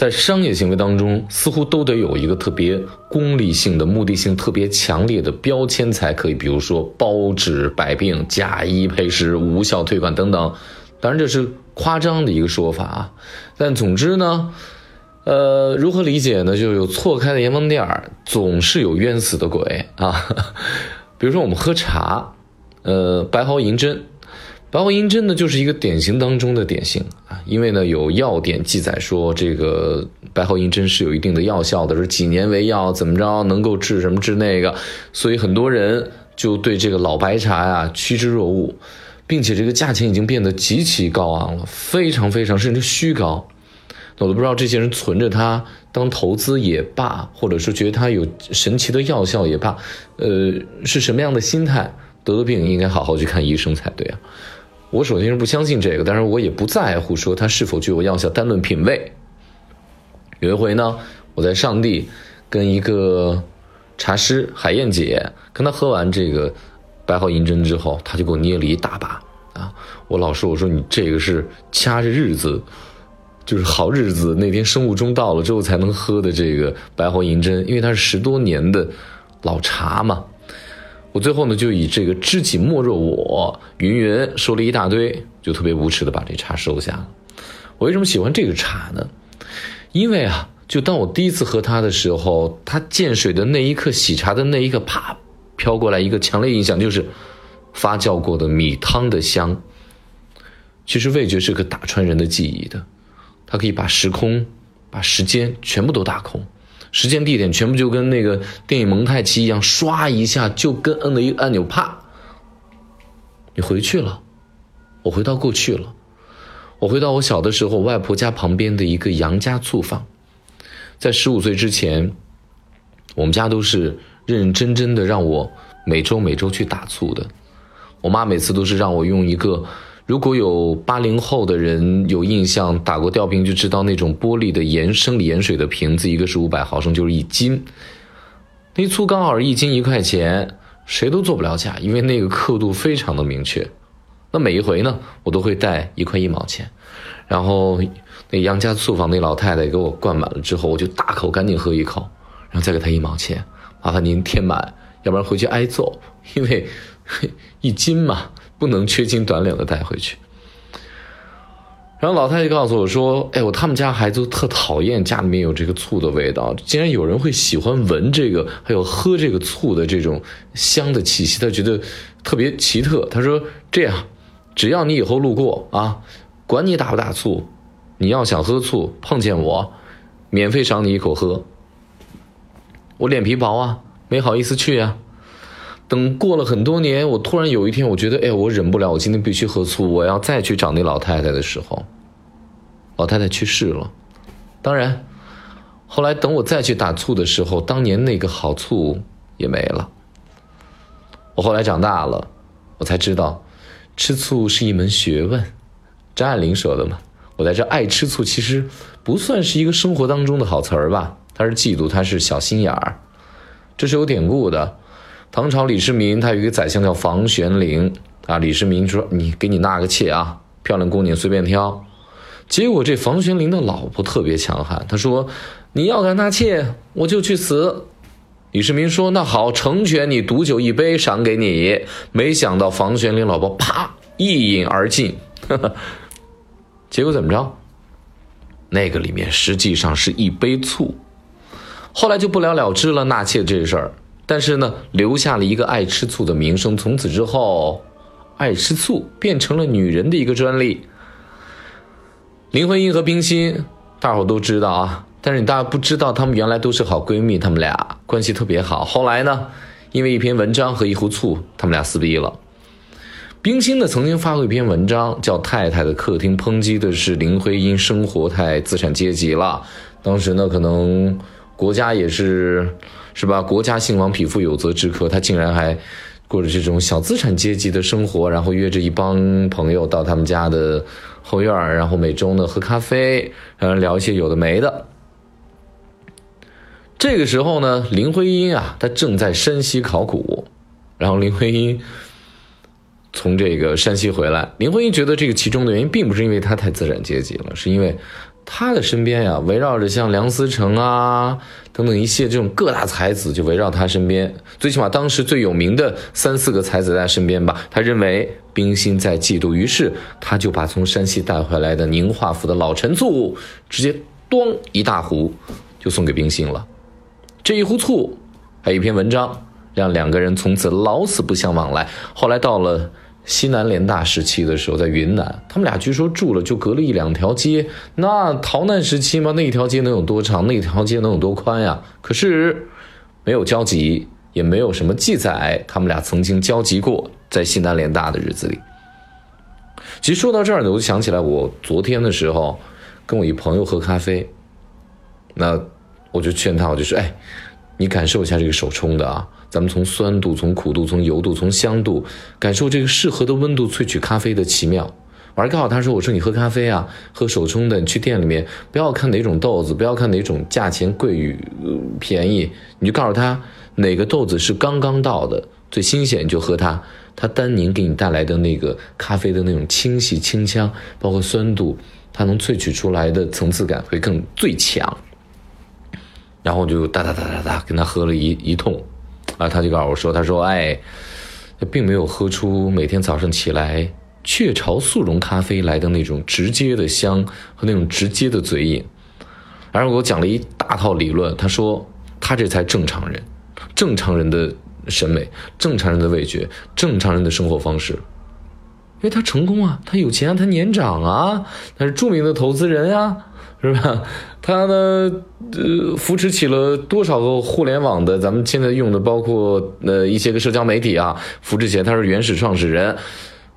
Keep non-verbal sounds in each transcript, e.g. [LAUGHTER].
在商业行为当中，似乎都得有一个特别功利性的、目的性特别强烈的标签才可以，比如说包治百病、假一赔十、无效退款等等。当然这是夸张的一个说法啊，但总之呢，呃，如何理解呢？就有错开的阎王店，总是有冤死的鬼啊。[LAUGHS] 比如说我们喝茶，呃，白毫银针。白毫银针呢，就是一个典型当中的典型啊，因为呢有药典记载说这个白毫银针是有一定的药效的，说几年为药，怎么着能够治什么治那个，所以很多人就对这个老白茶呀趋之若鹜，并且这个价钱已经变得极其高昂了，非常非常甚至虚高，我都不知道这些人存着它当投资也罢，或者说觉得它有神奇的药效也罢，呃，是什么样的心态？得了病应该好好去看医生才对啊。我首先是不相信这个，但是我也不在乎说它是否具有药效。单论品味，有一回呢，我在上地跟一个茶师海燕姐，跟她喝完这个白毫银针之后，她就给我捏了一大把啊。我老说我说你这个是掐着日子，就是好日子那天生物钟到了之后才能喝的这个白毫银针，因为它是十多年的老茶嘛。我最后呢，就以这个知己莫若我，云云说了一大堆，就特别无耻的把这茶收下了。我为什么喜欢这个茶呢？因为啊，就当我第一次喝它的时候，它见水的那一刻，洗茶的那一刻，啪，飘过来一个强烈印象，就是发酵过的米汤的香。其实味觉是可打穿人的记忆的，它可以把时空、把时间全部都打空。时间地点全部就跟那个电影蒙太奇一样，唰一下就跟摁了一个按钮，啪，你回去了，我回到过去了，我回到我小的时候外婆家旁边的一个杨家醋坊，在十五岁之前，我们家都是认认真真的让我每周每周去打醋的，我妈每次都是让我用一个。如果有八零后的人有印象，打过吊瓶就知道那种玻璃的盐生理盐水的瓶子，一个是五百毫升，就是一斤。那醋刚好是一斤一块钱，谁都做不了假，因为那个刻度非常的明确。那每一回呢，我都会带一块一毛钱，然后那杨家醋坊那老太太给我灌满了之后，我就大口赶紧喝一口，然后再给她一毛钱，麻烦您添满，要不然回去挨揍，因为 [LAUGHS] 一斤嘛。不能缺斤短两的带回去。然后老太太告诉我说：“哎，我他们家孩子特讨厌家里面有这个醋的味道，竟然有人会喜欢闻这个，还有喝这个醋的这种香的气息，他觉得特别奇特。他说这样，只要你以后路过啊，管你打不打醋，你要想喝醋，碰见我，免费赏你一口喝。我脸皮薄啊，没好意思去啊。”等过了很多年，我突然有一天，我觉得，哎，我忍不了，我今天必须喝醋，我要再去找那老太太的时候，老太太去世了。当然，后来等我再去打醋的时候，当年那个好醋也没了。我后来长大了，我才知道，吃醋是一门学问。张爱玲说的嘛，我在这爱吃醋，其实不算是一个生活当中的好词儿吧，它是嫉妒，它是小心眼儿，这是有典故的。唐朝李世民他有一个宰相叫房玄龄啊，李世民说：“你给你纳个妾啊，漂亮姑娘随便挑。”结果这房玄龄的老婆特别强悍，他说：“你要敢纳妾，我就去死。”李世民说：“那好，成全你，毒酒一杯，赏给你。”没想到房玄龄老婆啪一饮而尽，[LAUGHS] 结果怎么着？那个里面实际上是一杯醋，后来就不了了之了纳妾这事儿。但是呢，留下了一个爱吃醋的名声。从此之后，爱吃醋变成了女人的一个专利。林徽因和冰心，大伙都知道啊。但是你大家不知道，她们原来都是好闺蜜，她们俩关系特别好。后来呢，因为一篇文章和一壶醋，她们俩撕逼了。冰心呢，曾经发过一篇文章，叫《太太的客厅》，抨击的是林徽因生活太资产阶级了。当时呢，可能国家也是。是吧？国家兴亡，匹夫有责之科。他竟然还过着这种小资产阶级的生活，然后约着一帮朋友到他们家的后院然后每周呢喝咖啡，然后聊一些有的没的。这个时候呢，林徽因啊，她正在山西考古，然后林徽因从这个山西回来，林徽因觉得这个其中的原因并不是因为她太资产阶级了，是因为。他的身边呀，围绕着像梁思成啊等等一些这种各大才子，就围绕他身边。最起码当时最有名的三四个才子在他身边吧。他认为冰心在嫉妒，于是他就把从山西带回来的宁化府的老陈醋，直接端一大壶就送给冰心了。这一壶醋，还有一篇文章，让两个人从此老死不相往来。后来到了。西南联大时期的时候，在云南，他们俩据说住了就隔了一两条街。那逃难时期嘛，那一条街能有多长？那一条街能有多宽呀？可是没有交集，也没有什么记载，他们俩曾经交集过，在西南联大的日子里。其实说到这儿呢，我就想起来，我昨天的时候跟我一朋友喝咖啡，那我就劝他，我就说，哎，你感受一下这个手冲的啊。咱们从酸度、从苦度、从油度、从香度，感受这个适合的温度萃取咖啡的奇妙。我还告诉他说：“我说你喝咖啡啊，喝手冲的，你去店里面不要看哪种豆子，不要看哪种价钱贵与便宜，你就告诉他哪个豆子是刚刚到的最新鲜，你就喝它。它单宁给你带来的那个咖啡的那种清晰清香，包括酸度，它能萃取出来的层次感会更最强。”然后我就哒哒哒哒哒跟他喝了一一通。啊，他就告诉我说：“他说，哎，并没有喝出每天早上起来雀巢速溶咖啡来的那种直接的香和那种直接的嘴瘾。”然后给我讲了一大套理论。他说：“他这才正常人，正常人的审美，正常人的味觉，正常人的生活方式。因为他成功啊，他有钱啊，他年长啊，他是著名的投资人啊。”是吧？他呢，呃，扶持起了多少个互联网的？咱们现在用的包括呃一些个社交媒体啊，扶持起来，他是原始创始人，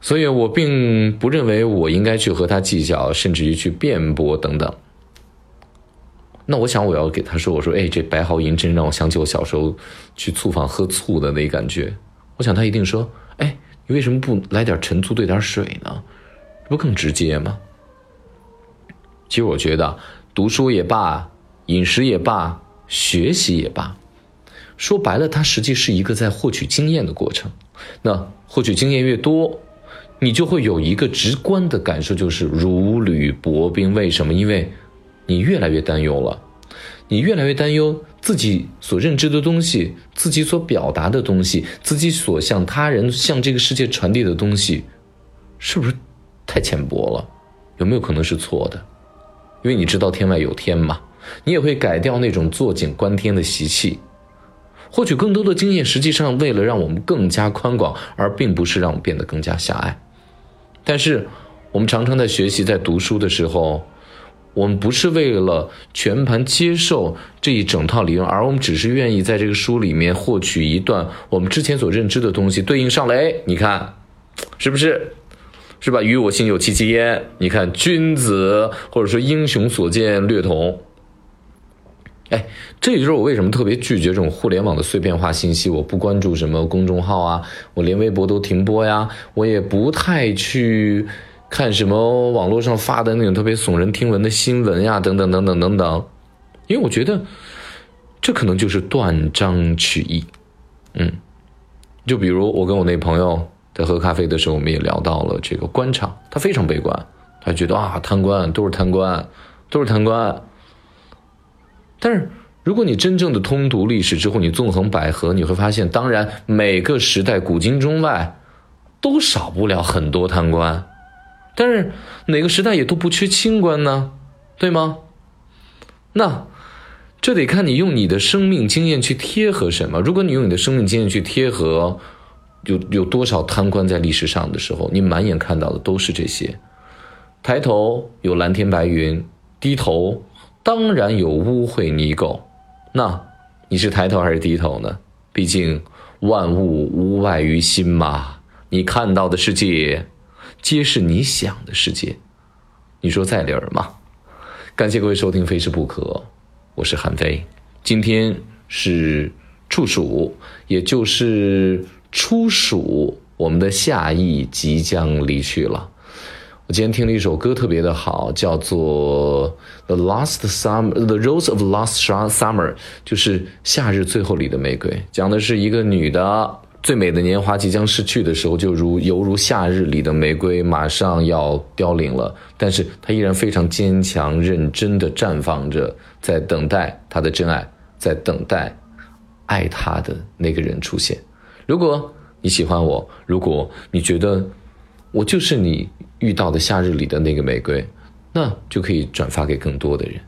所以我并不认为我应该去和他计较，甚至于去辩驳等等。那我想我要给他说，我说，哎，这白毫银针让我想起我小时候去醋坊喝醋的那感觉。我想他一定说，哎，你为什么不来点陈醋兑点水呢？这不更直接吗？其实我觉得，读书也罢，饮食也罢，学习也罢，说白了，它实际是一个在获取经验的过程。那获取经验越多，你就会有一个直观的感受，就是如履薄冰。为什么？因为，你越来越担忧了，你越来越担忧自己所认知的东西，自己所表达的东西，自己所向他人、向这个世界传递的东西，是不是太浅薄了？有没有可能是错的？因为你知道天外有天嘛，你也会改掉那种坐井观天的习气，获取更多的经验，实际上为了让我们更加宽广，而并不是让我们变得更加狭隘。但是，我们常常在学习、在读书的时候，我们不是为了全盘接受这一整套理论，而我们只是愿意在这个书里面获取一段我们之前所认知的东西，对应上来。你看，是不是？是吧？与我心有戚戚焉。你看，君子或者说英雄所见略同。哎，这也就是我为什么特别拒绝这种互联网的碎片化信息。我不关注什么公众号啊，我连微博都停播呀。我也不太去看什么网络上发的那种特别耸人听闻的新闻呀，等等等等等等。因为我觉得这可能就是断章取义。嗯，就比如我跟我那朋友。在喝咖啡的时候，我们也聊到了这个官场，他非常悲观，他觉得啊，贪官都是贪官，都是贪官。但是，如果你真正的通读历史之后，你纵横捭阖，你会发现，当然每个时代古今中外都少不了很多贪官，但是哪个时代也都不缺清官呢，对吗？那这得看你用你的生命经验去贴合什么。如果你用你的生命经验去贴合。有有多少贪官在历史上的时候，你满眼看到的都是这些。抬头有蓝天白云，低头当然有污秽泥垢。那你是抬头还是低头呢？毕竟万物无外于心嘛。你看到的世界，皆是你想的世界。你说在理儿吗？感谢各位收听《非是不可》，我是韩飞。今天是处暑，也就是。初暑，我们的夏意即将离去了。我今天听了一首歌，特别的好，叫做《The Last Summer》，《The Rose of Last Summer》，就是夏日最后里的玫瑰，讲的是一个女的，最美的年华即将逝去的时候，就如犹如夏日里的玫瑰，马上要凋零了。但是她依然非常坚强、认真的绽放着，在等待他的真爱，在等待爱他的那个人出现。如果你喜欢我，如果你觉得我就是你遇到的夏日里的那个玫瑰，那就可以转发给更多的人。